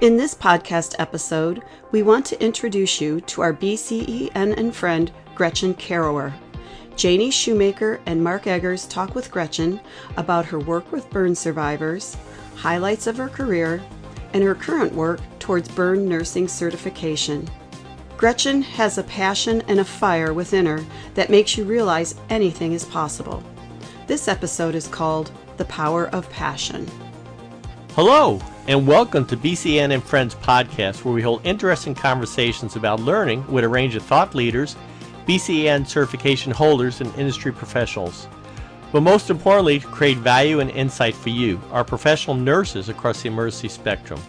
In this podcast episode, we want to introduce you to our BCEN and friend Gretchen Carrougher. Janie Shoemaker and Mark Eggers talk with Gretchen about her work with burn survivors, highlights of her career, and her current work towards burn nursing certification. Gretchen has a passion and a fire within her that makes you realize anything is possible. This episode is called The Power of Passion. Hello, and welcome to BCEN and Friends podcast, where we hold interesting conversations about learning with a range of thought leaders, BCEN certification holders, and industry professionals. But most importantly, to create value and insight for you, our professional nurses across the emergency spectrum.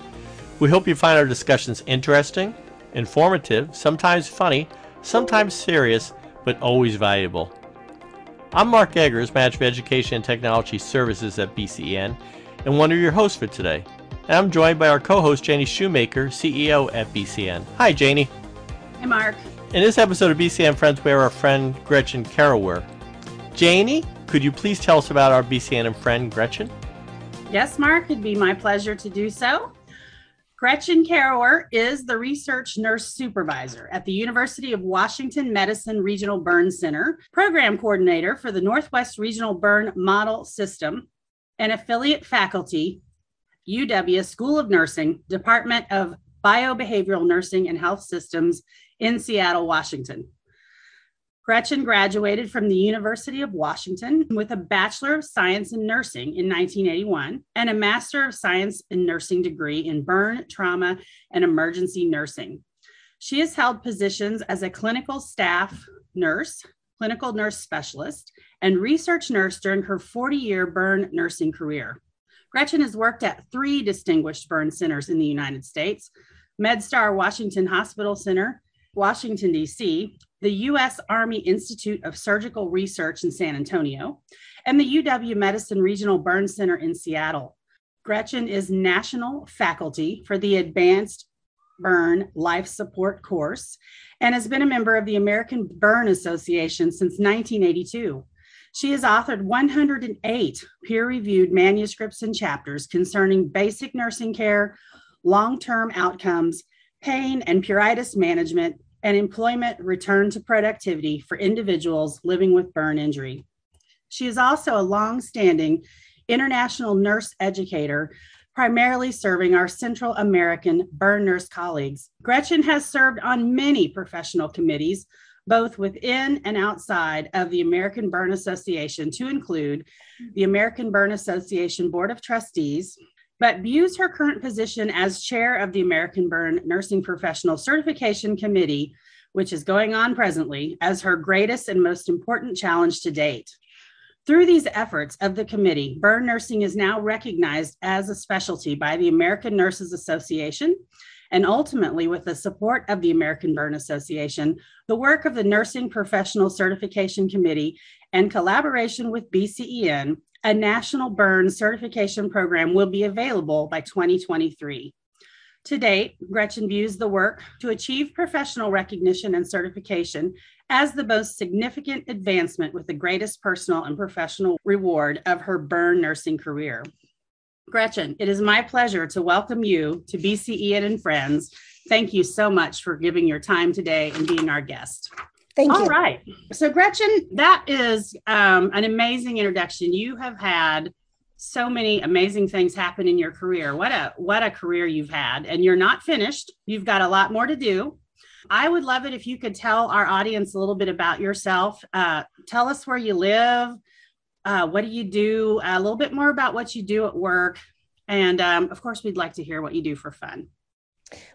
We hope you find our discussions interesting, informative, sometimes funny, sometimes serious, but always valuable. I'm Mark Eggers, Manager of Education and Technology Services at BCEN, and one of your hosts for today. And I'm joined by our co host, Janie Shoemaker, CEO at BCEN. Hi, Janie. Hey, Mark. In this episode of BCEN Friends, we have our friend Gretchen Carrougher. Janie, could you please tell us about our BCEN and friend Gretchen? Yes, Mark, it'd be my pleasure to do so. Gretchen Carrougher is the research nurse supervisor at the University of Washington Medicine Regional Burn Center, program coordinator for the Northwest Regional Burn Model System, and affiliate faculty, UW School of Nursing, Department of Biobehavioral Nursing and Health Systems in Seattle, Washington. Gretchen graduated from the University of Washington with a Bachelor of Science in Nursing in 1981 and a Master of Science in Nursing degree in burn, trauma, and emergency nursing. She has held positions as a clinical staff nurse, clinical nurse specialist, and research nurse during her 40 year burn nursing career. Gretchen has worked at three distinguished burn centers in the United States MedStar Washington Hospital Center, Washington, D.C., the U.S. Army Institute of Surgical Research in San Antonio, and the UW Medicine Regional Burn Center in Seattle. Gretchen is national faculty for the Advanced Burn Life Support course and has been a member of the American Burn Association since 1982. She has authored 108 peer reviewed manuscripts and chapters concerning basic nursing care, long term outcomes, pain and pruritus management, and employment return to productivity for individuals living with burn injury. She is also a long-standing international nurse educator, primarily serving our Central American burn nurse colleagues. Gretchen has served on many professional committees, both within and outside of the American Burn Association, to include the American Burn Association Board of Trustees, but views her current position as chair of the American Burn Nursing Professional Certification Committee, which is going on presently, as her greatest and most important challenge to date. Through these efforts of the committee, burn nursing is now recognized as a specialty by the American Nurses Association. And ultimately, with the support of the American Burn Association, the work of the Nursing Professional Certification Committee, and collaboration with BCEN, a national burn certification program will be available by 2023. To date, Gretchen views the work to achieve professional recognition and certification as the most significant advancement with the greatest personal and professional reward of her burn nursing career. Gretchen, it is my pleasure to welcome you to BCEN and Friends. Thank you so much for giving your time today and being our guest. Thank All you. All right. So, Gretchen, that is um, an amazing introduction. You have had so many amazing things happen in your career. What a what a career you've had, and you're not finished. You've got a lot more to do. I would love it if you could tell our audience a little bit about yourself. Uh, tell us where you live. Uh, what do you do? A little bit more about what you do at work, and um, of course, we'd like to hear what you do for fun.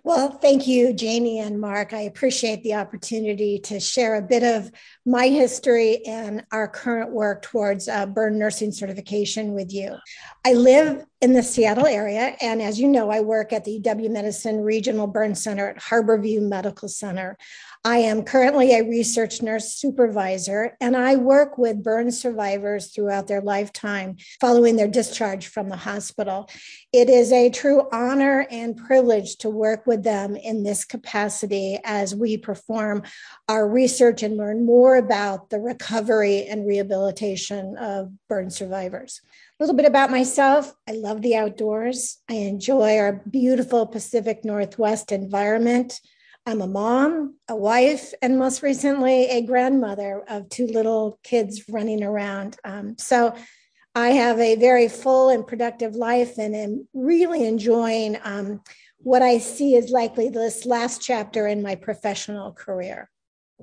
Well, thank you, Janie and Mark. I appreciate the opportunity to share a bit of my history and our current work towards uh, burn nursing certification with you. I live in the Seattle area, and as you know, I work at the UW Medicine Regional Burn Center at Harborview Medical Center. I am currently a research nurse supervisor, and I work with burn survivors throughout their lifetime following their discharge from the hospital. It is a true honor and privilege to work with them in this capacity as we perform our research and learn more about the recovery and rehabilitation of burn survivors. A little bit about myself I love the outdoors, I enjoy our beautiful Pacific Northwest environment. I'm a mom, a wife, and most recently a grandmother of two little kids running around. Um, so I have a very full and productive life and am really enjoying um, what I see is likely this last chapter in my professional career.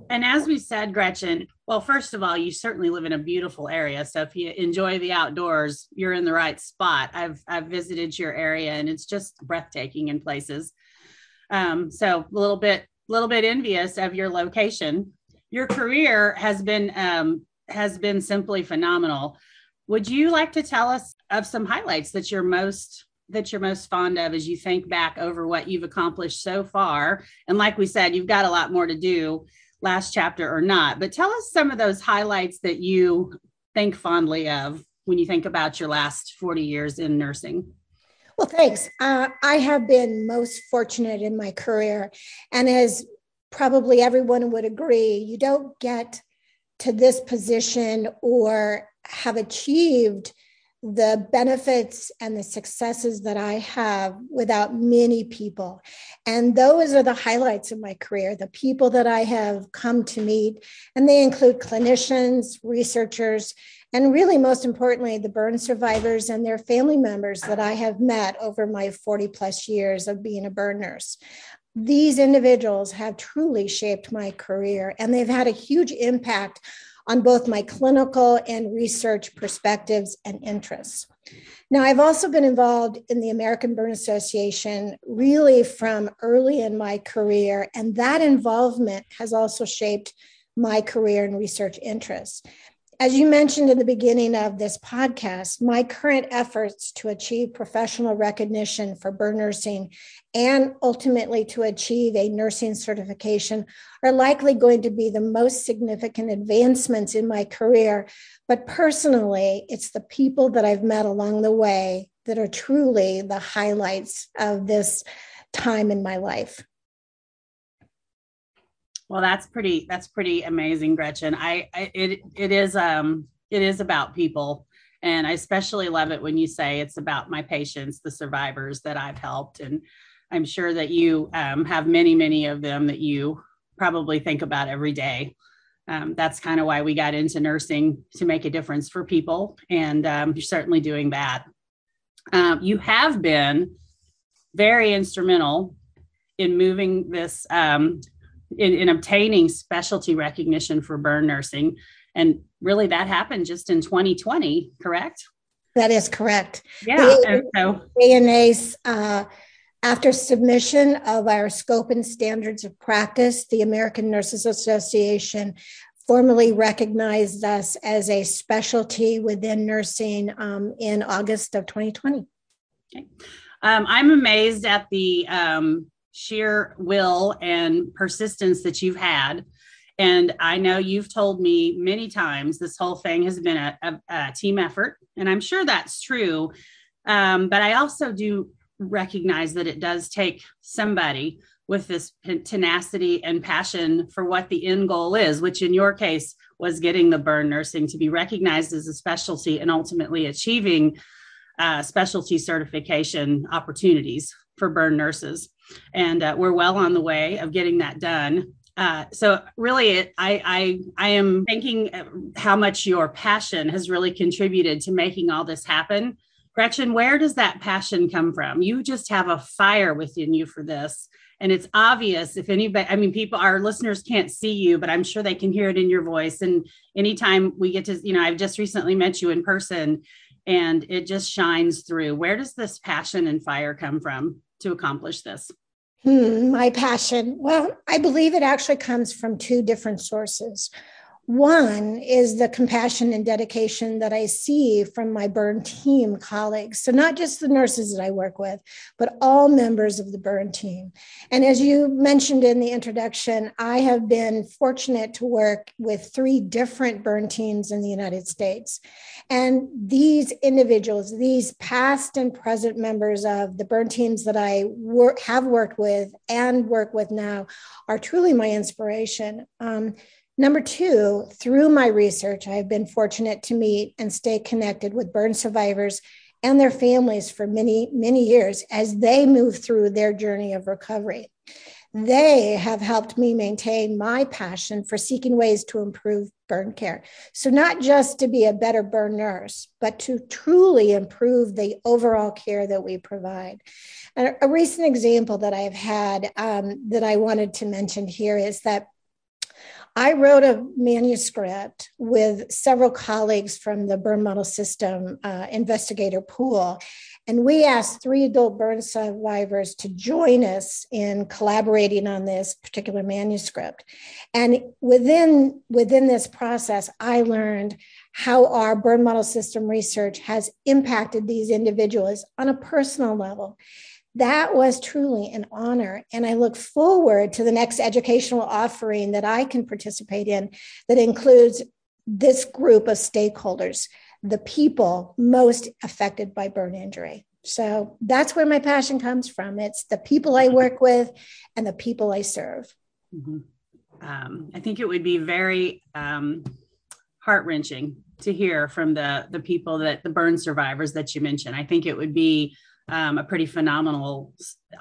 And as we said, Gretchen, well, first of all, you certainly live in a beautiful area. So if you enjoy the outdoors, you're in the right spot. I've I've visited your area and it's just breathtaking in places. Um, so a little bit, little bit envious of your location. Your career has been um, has been simply phenomenal. Would you like to tell us of some highlights that you're most that you're most fond of as you think back over what you've accomplished so far? And like we said, you've got a lot more to do last chapter or not, but tell us some of those highlights that you think fondly of when you think about your last 40 years in nursing. Well, thanks. Uh, I have been most fortunate in my career. And as probably everyone would agree, you don't get to this position or have achieved the benefits and the successes that I have without many people. And those are the highlights of my career, the people that I have come to meet. And they include clinicians, researchers, and really, most importantly, the burn survivors and their family members that I have met over my 40 plus years of being a burn nurse. These individuals have truly shaped my career, and they've had a huge impact on both my clinical and research perspectives and interests. Now, I've also been involved in the American Burn Association really from early in my career, and that involvement has also shaped my career and research interests. As you mentioned in the beginning of this podcast, my current efforts to achieve professional recognition for burn nursing and ultimately to achieve a nursing certification are likely going to be the most significant advancements in my career. But personally, it's the people that I've met along the way that are truly the highlights of this time in my life. Well, that's pretty that's pretty amazing, Gretchen. I, I it it is um it is about people and I especially love it when you say it's about my patients, the survivors that I've helped and I'm sure that you um, have many, many of them that you probably think about every day. Um, that's kind of why we got into nursing to make a difference for people, and um, you're certainly doing that. Um, you have been very instrumental in moving this um, in, in obtaining specialty recognition for burn nursing. And really, that happened just in 2020, correct? That is correct. Yeah. and so, ANA's, uh, after submission of our scope and standards of practice, the American Nurses Association formally recognized us as a specialty within nursing um, in August of 2020. Okay. Um, I'm amazed at the um, sheer will and persistence that you've had. And I know you've told me many times this whole thing has been a, a, a team effort, and I'm sure that's true. Um, but I also do recognize that it does take somebody with this tenacity and passion for what the end goal is, which in your case was getting the burn nursing to be recognized as a specialty and ultimately achieving uh, specialty certification opportunities for burn nurses and uh, we're well on the way of getting that done. Uh, so really, it, I, I I am thinking how much your passion has really contributed to making all this happen. Gretchen, where does that passion come from? You just have a fire within you for this. And it's obvious if anybody, I mean, people, our listeners can't see you, but I'm sure they can hear it in your voice. And anytime we get to, you know, I've just recently met you in person and it just shines through. Where does this passion and fire come from to accomplish this? Hmm, my passion. Well, I believe it actually comes from two different sources. One is the compassion and dedication that I see from my burn team colleagues. So, not just the nurses that I work with, but all members of the burn team. And as you mentioned in the introduction, I have been fortunate to work with three different burn teams in the United States. And these individuals, these past and present members of the burn teams that I work, have worked with and work with now, are truly my inspiration. Um, Number two, through my research, I've been fortunate to meet and stay connected with burn survivors and their families for many, many years as they move through their journey of recovery. They have helped me maintain my passion for seeking ways to improve burn care. So, not just to be a better burn nurse, but to truly improve the overall care that we provide. And a recent example that I've had um, that I wanted to mention here is that I wrote a manuscript with several colleagues from the burn model system uh, investigator pool. And we asked three adult burn survivors to join us in collaborating on this particular manuscript. And within, within this process, I learned how our burn model system research has impacted these individuals on a personal level that was truly an honor. And I look forward to the next educational offering that I can participate in that includes this group of stakeholders, the people most affected by burn injury. So that's where my passion comes from. It's the people I work with and the people I serve. Mm-hmm. Um, I think it would be very um, heart wrenching to hear from the the people that the burn survivors that you mentioned. I think it would be um, a pretty phenomenal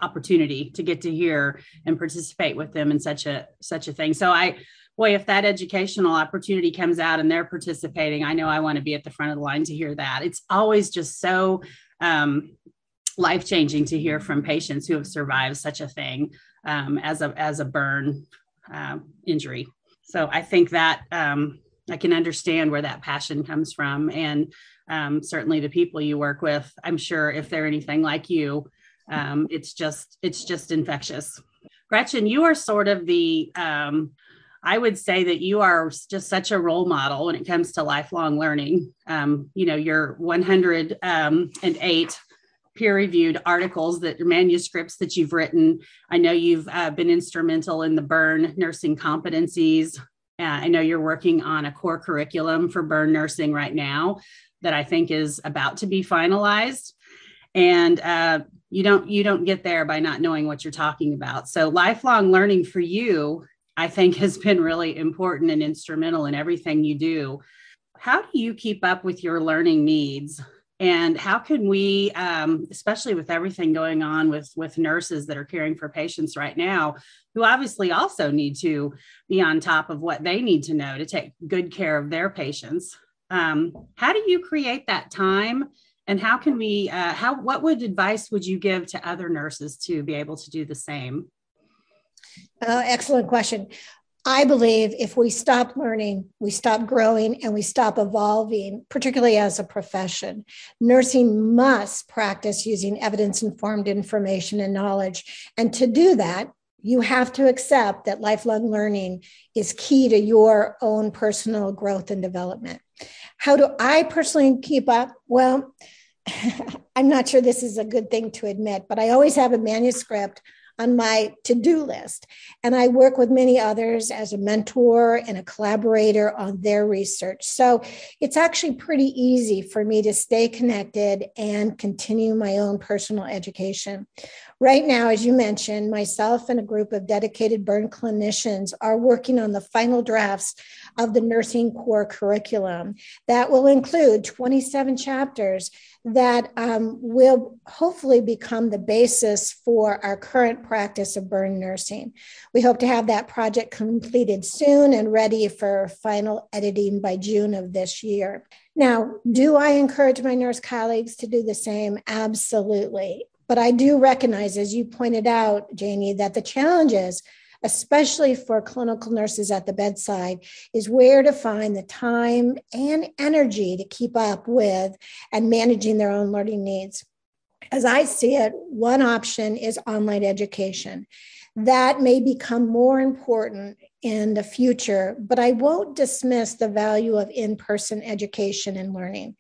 opportunity to get to hear and participate with them in such a such a thing. So I boy, if that educational opportunity comes out and they're participating, I know I want to be at the front of the line to hear that. It's always just so um, life changing to hear from patients who have survived such a thing um, as a as a burn uh, injury. So I think that um, I can understand where that passion comes from, and um, certainly the people you work with i'm sure if they're anything like you um, it's just it's just infectious. Gretchen you are sort of the um, i would say that you are just such a role model when it comes to lifelong learning. Um, you know your 108 um, peer reviewed articles that manuscripts that you've written. I know you've uh, been instrumental in the burn nursing competencies I know you're working on a core curriculum for burn nursing right now that I think is about to be finalized. And uh, you don't you don't get there by not knowing what you're talking about. So lifelong learning for you, I think, has been really important and instrumental in everything you do. How do you keep up with your learning needs? And how can we, um, especially with everything going on with with nurses that are caring for patients right now, who obviously also need to be on top of what they need to know to take good care of their patients? Um, how do you create that time? And how can we, uh, how, what would advice would you give to other nurses to be able to do the same? Uh, excellent question. I believe if we stop learning, we stop growing, and we stop evolving, particularly as a profession. Nursing must practice using evidence informed information and knowledge. And to do that, you have to accept that lifelong learning is key to your own personal growth and development. How do I personally keep up? Well, I'm not sure this is a good thing to admit, but I always have a manuscript on my to do list. And I work with many others as a mentor and a collaborator on their research. So it's actually pretty easy for me to stay connected and continue my own personal education. Right now, as you mentioned, myself and a group of dedicated burn clinicians are working on the final drafts of the nursing core curriculum that will include 27 chapters that um, will hopefully become the basis for our current practice of burn nursing. We hope to have that project completed soon and ready for final editing by June of this year. Now, do I encourage my nurse colleagues to do the same? Absolutely. But I do recognize, as you pointed out, Janie, that the challenges, especially for clinical nurses at the bedside, is where to find the time and energy to keep up with and managing their own learning needs. As I see it, one option is online education. That may become more important in the future, but I won't dismiss the value of in person education and learning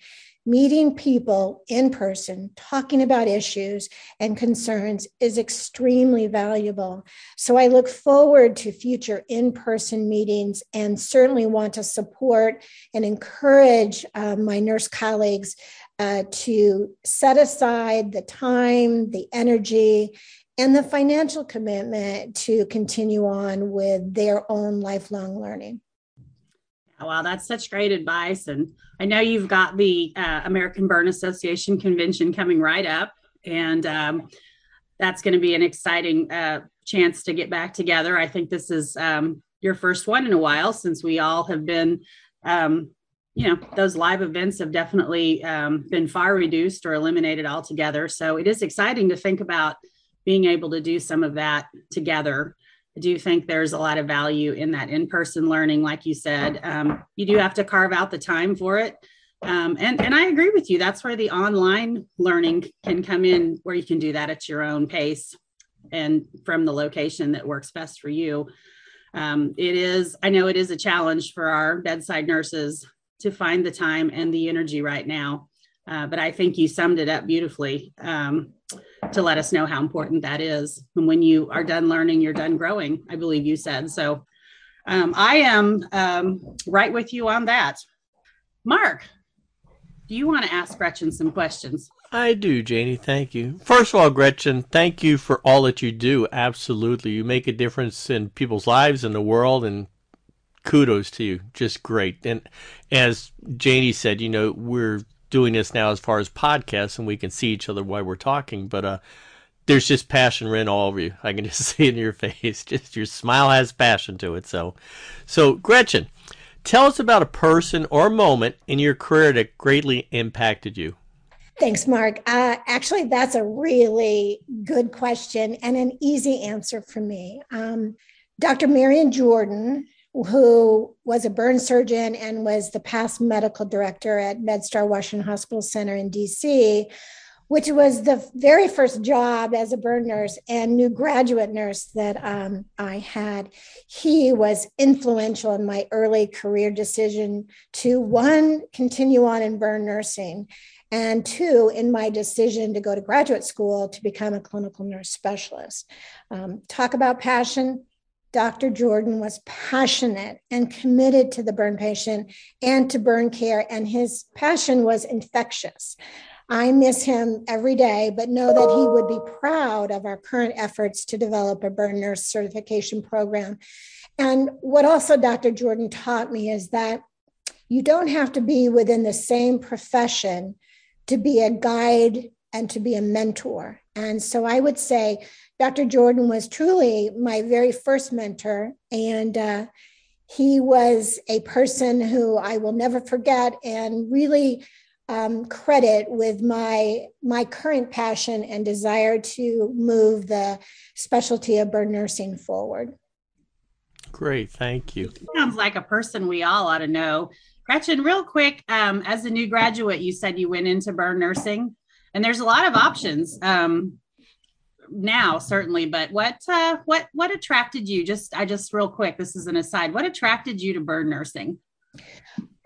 meeting people in person, talking about issues and concerns is extremely valuable. So I look forward to future in person meetings and certainly want to support and encourage uh, my nurse colleagues uh, to set aside the time, the energy, and the financial commitment to continue on with their own lifelong learning. Wow, that's such great advice. And I know you've got the uh, American Burn Association convention coming right up, and um, that's going to be an exciting uh, chance to get back together. I think this is um, your first one in a while since we all have been, um, you know, those live events have definitely um, been far reduced or eliminated altogether. So it is exciting to think about being able to do some of that together. I do think there's a lot of value in that in person learning. Like you said, um, you do have to carve out the time for it. Um, and, and I agree with you. That's where the online learning can come in, where you can do that at your own pace and from the location that works best for you. Um, it is, I know it is a challenge for our bedside nurses to find the time and the energy right now. Uh, but I think you summed it up beautifully um, to let us know how important that is. And when you are done learning, you're done growing, I believe you said. So um, I am um, right with you on that. Mark, do you want to ask Gretchen some questions? I do, Janie. Thank you. First of all, Gretchen, thank you for all that you do. Absolutely. You make a difference in people's lives in the world, and kudos to you. Just great. And as Janie said, you know, we're doing this now as far as podcasts, and we can see each other while we're talking, but uh, there's just passion written all over you. I can just see it in your face. Just your smile has passion to it. So, so Gretchen, tell us about a person or moment in your career that greatly impacted you. Thanks, Mark. Uh, actually, that's a really good question and an easy answer for me. Um, Dr. Marion Jordan, who was a burn surgeon and was the past medical director at MedStar Washington Hospital Center in DC, which was the very first job as a burn nurse and new graduate nurse that um, I had. He was influential in my early career decision to one, continue on in burn nursing, and two, in my decision to go to graduate school to become a clinical nurse specialist. Um, talk about passion. Dr. Jordan was passionate and committed to the burn patient and to burn care, and his passion was infectious. I miss him every day, but know that he would be proud of our current efforts to develop a burn nurse certification program. And what also Dr. Jordan taught me is that you don't have to be within the same profession to be a guide and to be a mentor. And so I would say Dr. Jordan was truly my very first mentor. And uh, he was a person who I will never forget and really um, credit with my my current passion and desire to move the specialty of burn nursing forward. Great, thank you. Sounds like a person we all ought to know. Gretchen, real quick, um, as a new graduate, you said you went into burn nursing, and there's a lot of options. Um, now certainly but what uh, what what attracted you? Just i just real quick this is an aside. What attracted you to burn nursing?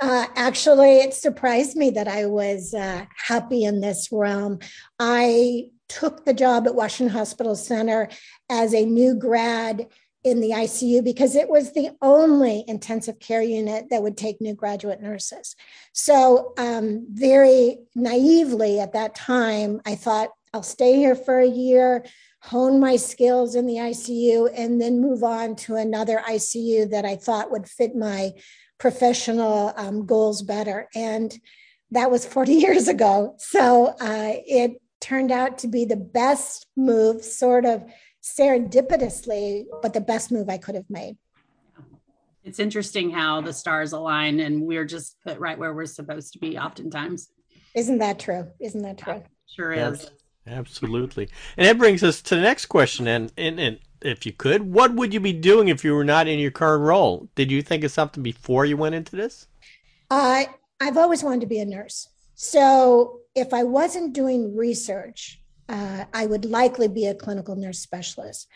Uh, actually it surprised me that i was uh, happy in this realm. I took the job at washington hospital center as a new grad in the ICU because it was the only intensive care unit that would take new graduate nurses. So, um, very naively at that time, I thought, I'll stay here for a year, hone my skills in the ICU, and then move on to another ICU that I thought would fit my professional um, goals better. And that was 40 years ago. So uh, it turned out to be the best move, sort of serendipitously, but the best move I could have made. It's interesting how the stars align and we're just put right where we're supposed to be oftentimes. Isn't that true? Isn't that true? Sure is. Absolutely. And that brings us to the next question. And, and, and if you could, what would you be doing if you were not in your current role? Did you think of something before you went into this? Uh, I've always wanted to be a nurse. So if I wasn't doing research, uh, I would likely be a clinical nurse specialist.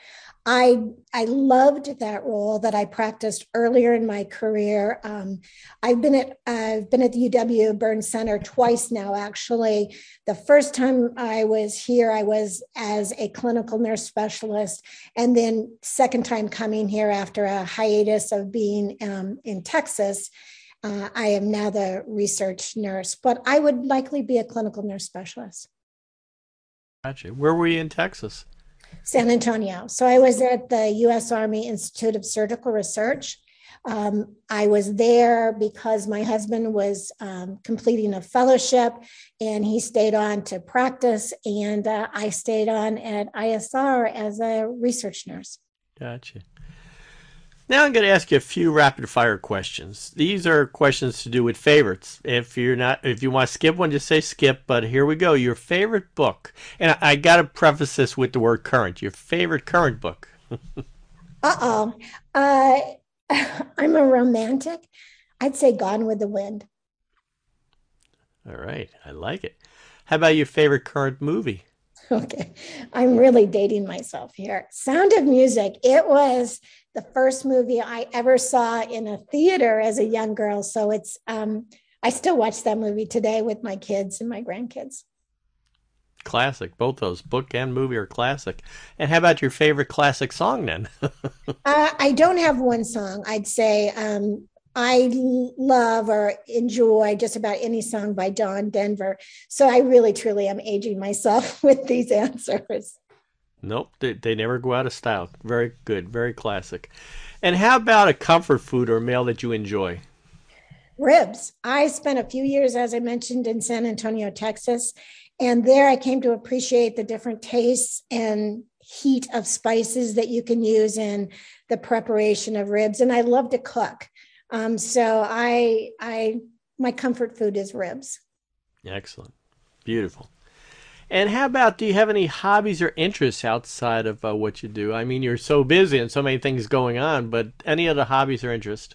I I loved that role that I practiced earlier in my career. Um, I've been at I've been at the UW Burn Center twice now. Actually, the first time I was here, I was as a clinical nurse specialist, and then second time coming here after a hiatus of being um, in Texas. Uh, I am now the research nurse, but I would likely be a clinical nurse specialist. Gotcha. Where were you in Texas? San Antonio. So I was at the U.S. Army Institute of Surgical Research. Um, I was there because my husband was um, completing a fellowship and he stayed on to practice, and uh, I stayed on at ISR as a research nurse. Gotcha. Now I'm going to ask you a few rapid fire questions. These are questions to do with favorites. If you're not, if you want to skip one, just say skip. But here we go. Your favorite book, and I, I got to preface this with the word current. Your favorite current book. Uh-oh. Uh I'm a romantic. I'd say Gone with the Wind. All right, I like it. How about your favorite current movie? Okay, I'm really dating myself here. Sound of Music. It was the first movie I ever saw in a theater as a young girl. So it's, um, I still watch that movie today with my kids and my grandkids. Classic. Both those book and movie are classic. And how about your favorite classic song then? uh, I don't have one song. I'd say um, I love or enjoy just about any song by John Denver. So I really, truly am aging myself with these answers. Nope, they, they never go out of style. Very good, very classic. And how about a comfort food or meal that you enjoy? Ribs. I spent a few years, as I mentioned, in San Antonio, Texas. And there I came to appreciate the different tastes and heat of spices that you can use in the preparation of ribs. And I love to cook. Um, so I, I, my comfort food is ribs. Excellent. Beautiful. And how about do you have any hobbies or interests outside of uh, what you do? I mean, you're so busy and so many things going on, but any other hobbies or interests?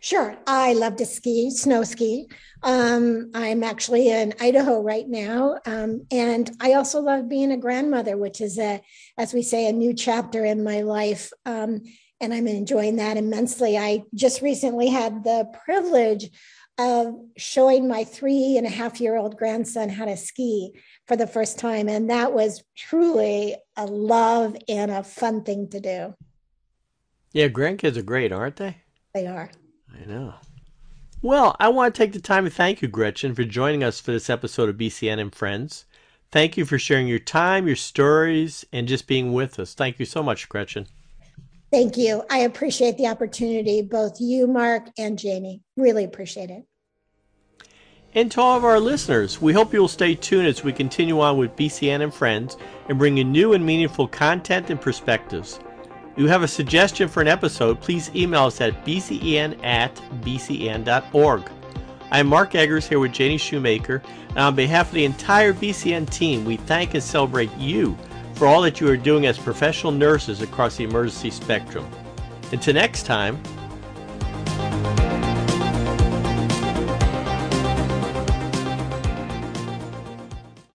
Sure. I love to ski, snow ski. Um, I'm actually in Idaho right now. Um, and I also love being a grandmother, which is a, as we say, a new chapter in my life. Um, and I'm enjoying that immensely. I just recently had the privilege of showing my three and a half year old grandson how to ski for the first time. And that was truly a love and a fun thing to do. Yeah, grandkids are great, aren't they? They are. I know. Well, I want to take the time to thank you, Gretchen, for joining us for this episode of BCEN and Friends. Thank you for sharing your time, your stories, and just being with us. Thank you so much, Gretchen. Thank you. I appreciate the opportunity, both you, Mark, and Jamie. Really appreciate it. And to all of our listeners, we hope you will stay tuned as we continue on with BCEN and Friends and bring you new and meaningful content and perspectives. If you have a suggestion for an episode, please email us at bcen at bcen.org. I'm Mark Eggers here with Janie Shoemaker, and on behalf of the entire BCEN team, we thank and celebrate you for all that you are doing as professional nurses across the emergency spectrum. Until next time,